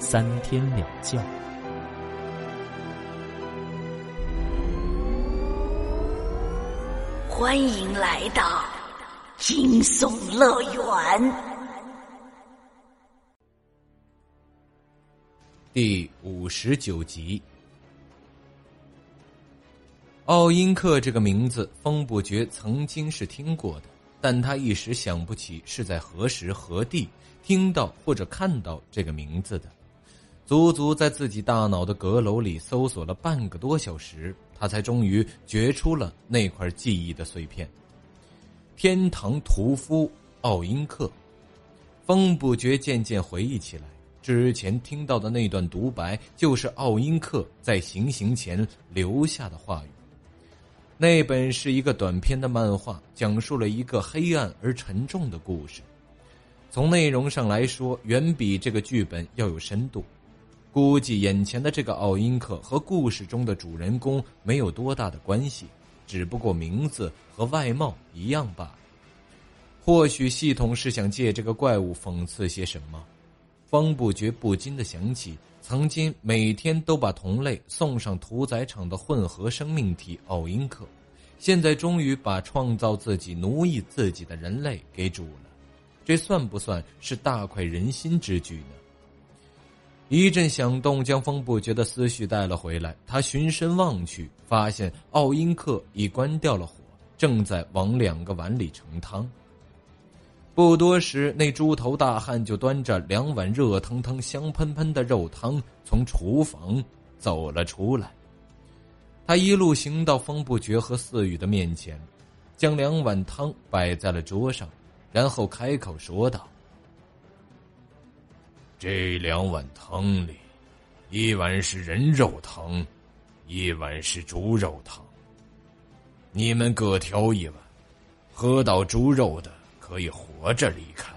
三天两觉。欢迎来到惊悚乐园第五十九集。奥因克这个名字，风不觉曾经是听过的，但他一时想不起是在何时何地听到或者看到这个名字的。足足在自己大脑的阁楼里搜索了半个多小时，他才终于掘出了那块记忆的碎片。天堂屠夫奥因克，风不觉渐渐回忆起来，之前听到的那段独白，就是奥因克在行刑前留下的话语。那本是一个短篇的漫画，讲述了一个黑暗而沉重的故事。从内容上来说，远比这个剧本要有深度。估计眼前的这个奥因克和故事中的主人公没有多大的关系，只不过名字和外貌一样罢了。或许系统是想借这个怪物讽刺些什么。方不觉不禁的想起，曾经每天都把同类送上屠宰场的混合生命体奥因克，现在终于把创造自己、奴役自己的人类给煮了，这算不算是大快人心之举呢？一阵响动将风不觉的思绪带了回来，他循声望去，发现奥因克已关掉了火，正在往两个碗里盛汤。不多时，那猪头大汉就端着两碗热腾腾、香喷喷的肉汤从厨房走了出来。他一路行到风不绝和四雨的面前，将两碗汤摆在了桌上，然后开口说道：“这两碗汤里，一碗是人肉汤，一碗是猪肉汤。你们各挑一碗，喝到猪肉的。”可以活着离开。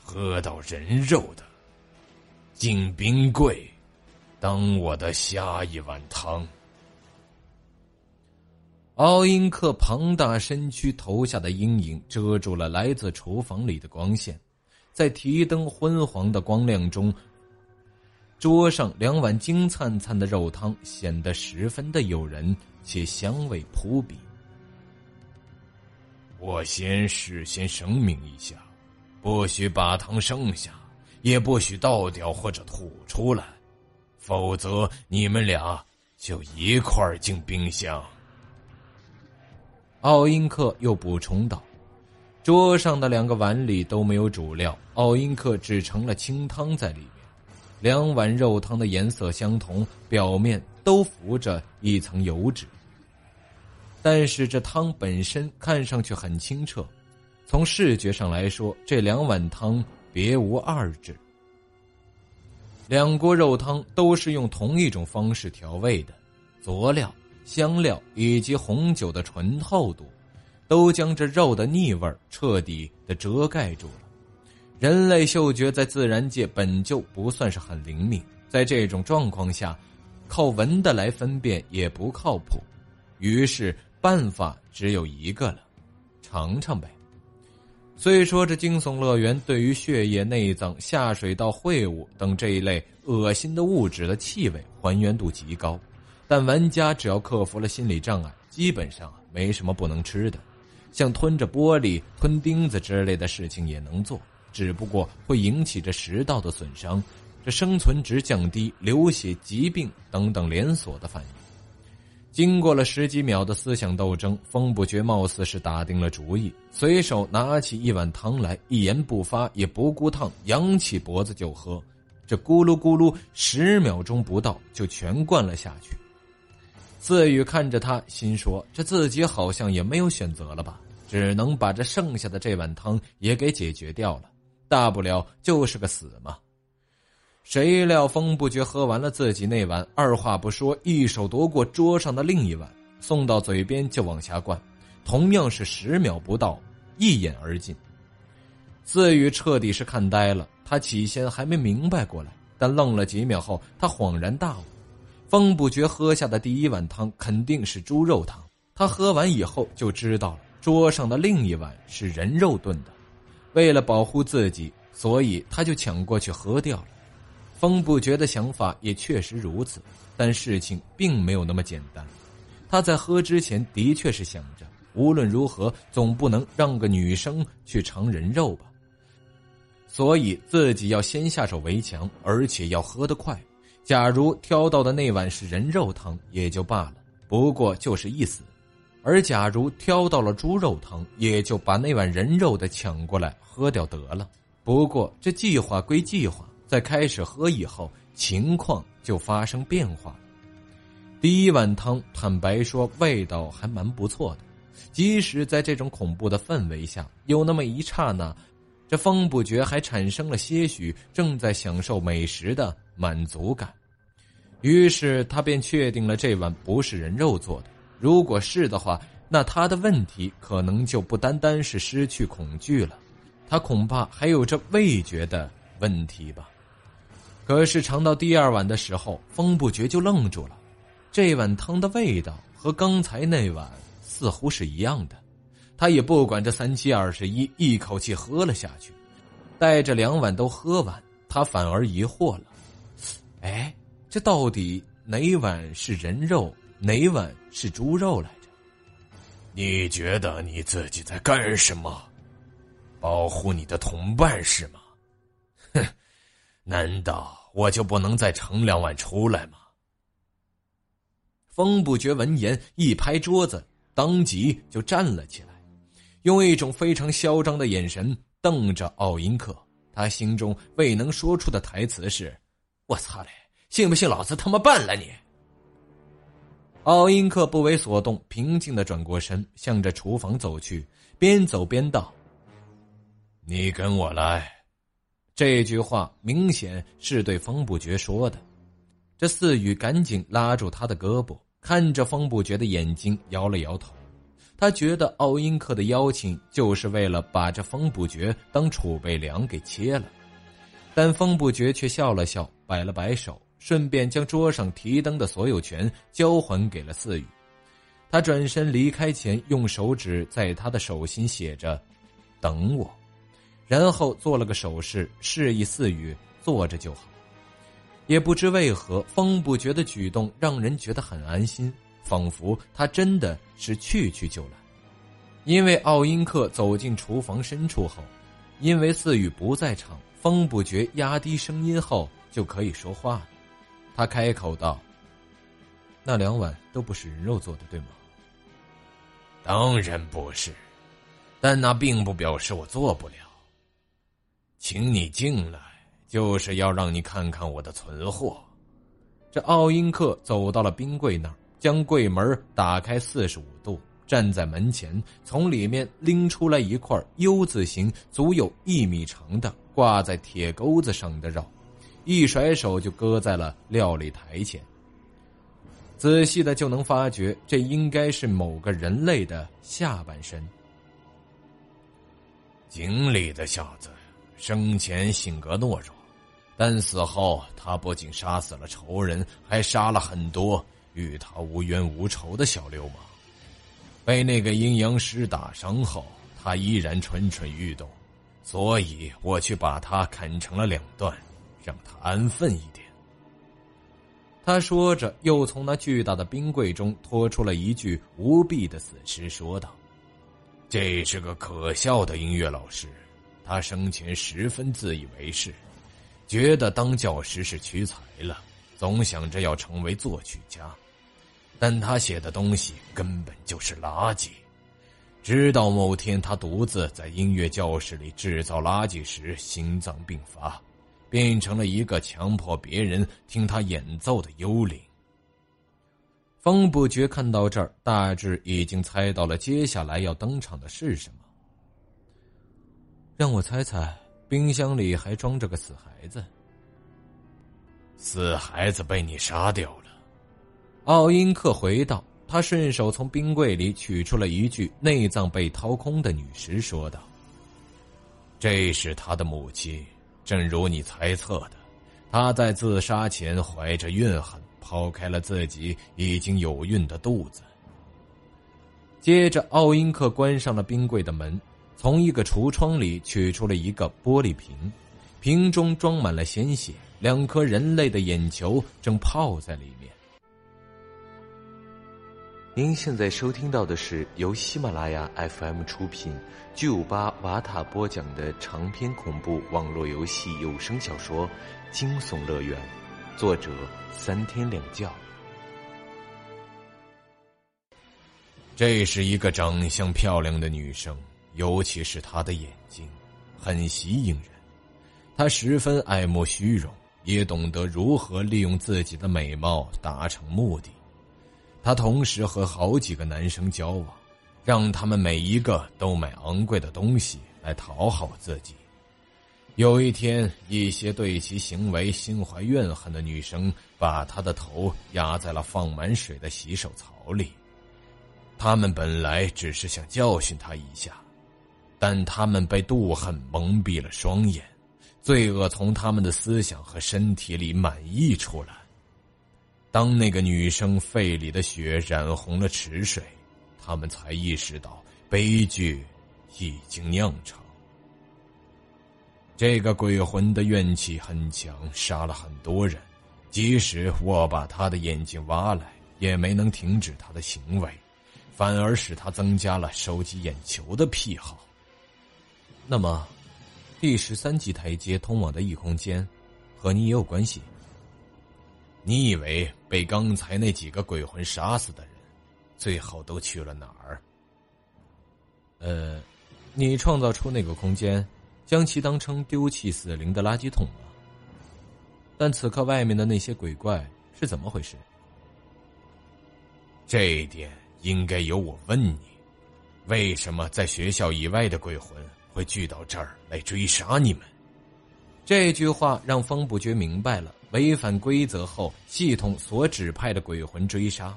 喝到人肉的，进冰柜，当我的下一碗汤。奥因克庞大身躯投下的阴影遮住了来自厨房里的光线，在提灯昏黄的光亮中，桌上两碗金灿灿的肉汤显得十分的诱人，且香味扑鼻。我先事先声明一下，不许把汤剩下，也不许倒掉或者吐出来，否则你们俩就一块进冰箱。奥因克又补充道：“桌上的两个碗里都没有主料，奥因克只盛了清汤在里面。两碗肉汤的颜色相同，表面都浮着一层油脂。”但是这汤本身看上去很清澈，从视觉上来说，这两碗汤别无二致。两锅肉汤都是用同一种方式调味的，佐料、香料以及红酒的醇厚度，都将这肉的腻味彻底的遮盖住了。人类嗅觉在自然界本就不算是很灵敏，在这种状况下，靠闻的来分辨也不靠谱，于是。办法只有一个了，尝尝呗。虽说这惊悚乐园对于血液、内脏、下水道秽物等这一类恶心的物质的气味还原度极高，但玩家只要克服了心理障碍，基本上没什么不能吃的。像吞着玻璃、吞钉子之类的事情也能做，只不过会引起这食道的损伤，这生存值降低、流血、疾病等等连锁的反应。经过了十几秒的思想斗争，风不觉貌似是打定了主意，随手拿起一碗汤来，一言不发，也不顾烫，扬起脖子就喝。这咕噜咕噜，十秒钟不到就全灌了下去。四雨看着他，心说：这自己好像也没有选择了吧，只能把这剩下的这碗汤也给解决掉了，大不了就是个死嘛。谁料风不觉喝完了自己那碗，二话不说，一手夺过桌上的另一碗，送到嘴边就往下灌，同样是十秒不到，一饮而尽。思雨彻底是看呆了，他起先还没明白过来，但愣了几秒后，他恍然大悟：风不觉喝下的第一碗汤肯定是猪肉汤。他喝完以后就知道了，桌上的另一碗是人肉炖的。为了保护自己，所以他就抢过去喝掉了。风不觉的想法也确实如此，但事情并没有那么简单。他在喝之前的确是想着，无论如何总不能让个女生去尝人肉吧，所以自己要先下手为强，而且要喝得快。假如挑到的那碗是人肉汤也就罢了，不过就是一死；而假如挑到了猪肉汤，也就把那碗人肉的抢过来喝掉得了。不过这计划归计划。在开始喝以后，情况就发生变化。第一碗汤，坦白说，味道还蛮不错的。即使在这种恐怖的氛围下，有那么一刹那，这风不觉还产生了些许正在享受美食的满足感。于是他便确定了这碗不是人肉做的。如果是的话，那他的问题可能就不单单是失去恐惧了，他恐怕还有着味觉的问题吧。可是尝到第二碗的时候，风不觉就愣住了。这碗汤的味道和刚才那碗似乎是一样的。他也不管这三七二十一，一口气喝了下去。带着两碗都喝完，他反而疑惑了：哎，这到底哪碗是人肉，哪碗是猪肉来着？你觉得你自己在干什么？保护你的同伴是吗？哼！难道我就不能再盛两碗出来吗？风不觉闻言一拍桌子，当即就站了起来，用一种非常嚣张的眼神瞪着奥因克。他心中未能说出的台词是：“我操嘞，信不信老子他妈办了你？”奥因克不为所动，平静的转过身，向着厨房走去，边走边道：“你跟我来。”这句话明显是对风不觉说的，这四雨赶紧拉住他的胳膊，看着风不觉的眼睛，摇了摇头。他觉得奥因克的邀请就是为了把这风不绝当储备粮给切了，但风不绝却笑了笑，摆了摆手，顺便将桌上提灯的所有权交还给了四雨。他转身离开前，用手指在他的手心写着：“等我。”然后做了个手势，示意四雨坐着就好。也不知为何，风不觉的举动让人觉得很安心，仿佛他真的是去去就来。因为奥因克走进厨房深处后，因为四雨不在场，风不觉压低声音后就可以说话了。他开口道：“那两碗都不是人肉做的，对吗？”“当然不是，但那并不表示我做不了。”请你进来，就是要让你看看我的存货。这奥因克走到了冰柜那儿，将柜门打开四十五度，站在门前，从里面拎出来一块 U 字形、足有一米长的挂在铁钩子上的肉，一甩手就搁在了料理台前。仔细的就能发觉，这应该是某个人类的下半身。井里的小子。生前性格懦弱，但死后他不仅杀死了仇人，还杀了很多与他无冤无仇的小流氓。被那个阴阳师打伤后，他依然蠢蠢欲动，所以我去把他砍成了两段，让他安分一点。他说着，又从那巨大的冰柜中拖出了一具无臂的死尸，说道：“这是个可笑的音乐老师。”他生前十分自以为是，觉得当教师是屈才了，总想着要成为作曲家。但他写的东西根本就是垃圾。直到某天，他独自在音乐教室里制造垃圾时，心脏病发，变成了一个强迫别人听他演奏的幽灵。方不觉看到这儿，大致已经猜到了接下来要登场的是什么。让我猜猜，冰箱里还装着个死孩子。死孩子被你杀掉了。奥因克回到。他顺手从冰柜里取出了一具内脏被掏空的女尸，说道：“这是他的母亲，正如你猜测的，他在自杀前怀着怨恨剖开了自己已经有孕的肚子。”接着，奥因克关上了冰柜的门，从一个橱窗里取出了一个玻璃瓶，瓶中装满了鲜血，两颗人类的眼球正泡在里面。您现在收听到的是由喜马拉雅 FM 出品、巨五八瓦塔播讲的长篇恐怖网络游戏有声小说《惊悚乐园》，作者三天两觉。这是一个长相漂亮的女生，尤其是她的眼睛，很吸引人。她十分爱慕虚荣，也懂得如何利用自己的美貌达成目的。他同时和好几个男生交往，让他们每一个都买昂贵的东西来讨好自己。有一天，一些对其行为心怀怨恨的女生把他的头压在了放满水的洗手槽里。他们本来只是想教训他一下，但他们被妒恨蒙蔽了双眼，罪恶从他们的思想和身体里满溢出来。当那个女生肺里的血染红了池水，他们才意识到悲剧已经酿成。这个鬼魂的怨气很强，杀了很多人，即使我把他的眼睛挖来，也没能停止他的行为，反而使他增加了收集眼球的癖好。那么，第十三级台阶通往的异空间，和你也有关系。你以为被刚才那几个鬼魂杀死的人，最后都去了哪儿？呃，你创造出那个空间，将其当成丢弃死灵的垃圾桶吗？但此刻外面的那些鬼怪是怎么回事？这一点应该由我问你：为什么在学校以外的鬼魂会聚到这儿来追杀你们？这句话让方不觉明白了。违反规则后，系统所指派的鬼魂追杀，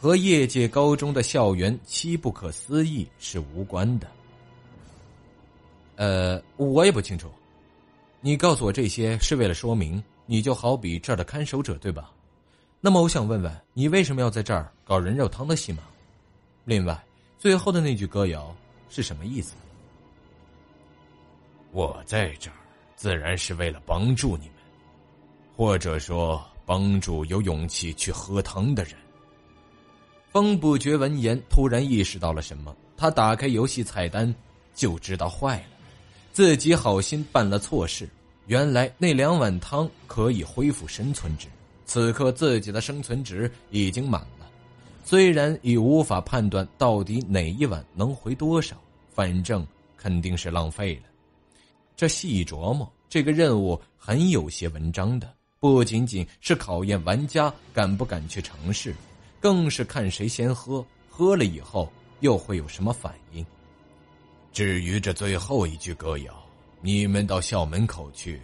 和业界高中的校园七不可思议是无关的。呃，我也不清楚。你告诉我这些是为了说明，你就好比这儿的看守者，对吧？那么我想问问你，为什么要在这儿搞人肉汤的戏码？另外，最后的那句歌谣是什么意思？我在这儿，自然是为了帮助你们。或者说，帮助有勇气去喝汤的人。风不觉闻言，突然意识到了什么。他打开游戏菜单，就知道坏了，自己好心办了错事。原来那两碗汤可以恢复生存值，此刻自己的生存值已经满了。虽然已无法判断到底哪一碗能回多少，反正肯定是浪费了。这细琢磨，这个任务很有些文章的。不仅仅是考验玩家敢不敢去尝试，更是看谁先喝，喝了以后又会有什么反应。至于这最后一句歌谣，你们到校门口去，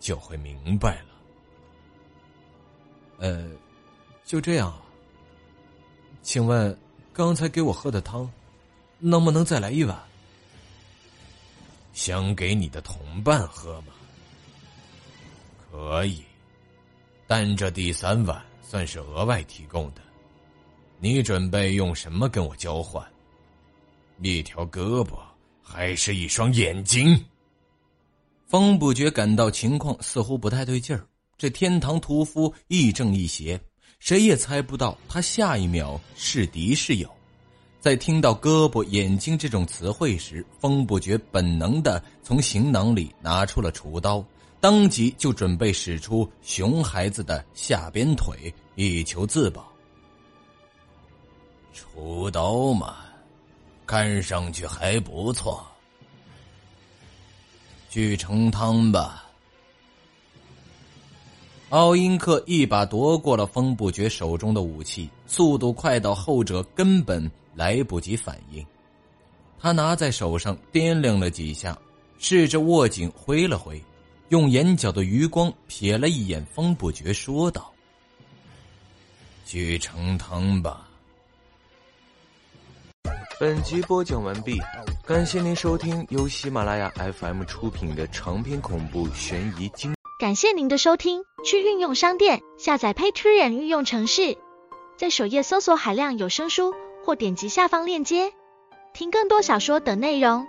就会明白了。呃，就这样啊。请问，刚才给我喝的汤，能不能再来一碗？想给你的同伴喝吗？可以。但这第三碗算是额外提供的，你准备用什么跟我交换？一条胳膊还是一双眼睛？风不觉感到情况似乎不太对劲儿。这天堂屠夫亦正亦邪，谁也猜不到他下一秒是敌是友。在听到“胳膊”“眼睛”这种词汇时，风不觉本能的从行囊里拿出了厨刀。当即就准备使出熊孩子的下边腿，以求自保。出刀嘛，看上去还不错。去盛汤吧。奥因克一把夺过了风不绝手中的武器，速度快到后者根本来不及反应。他拿在手上掂量了几下，试着握紧，挥了挥。用眼角的余光瞥了一眼风不觉，说道：“去盛汤吧。”本集播讲完毕，感谢您收听由喜马拉雅 FM 出品的长篇恐怖悬疑惊。感谢您的收听，去运用商店下载 Patreon 运用城市，在首页搜索海量有声书，或点击下方链接听更多小说等内容。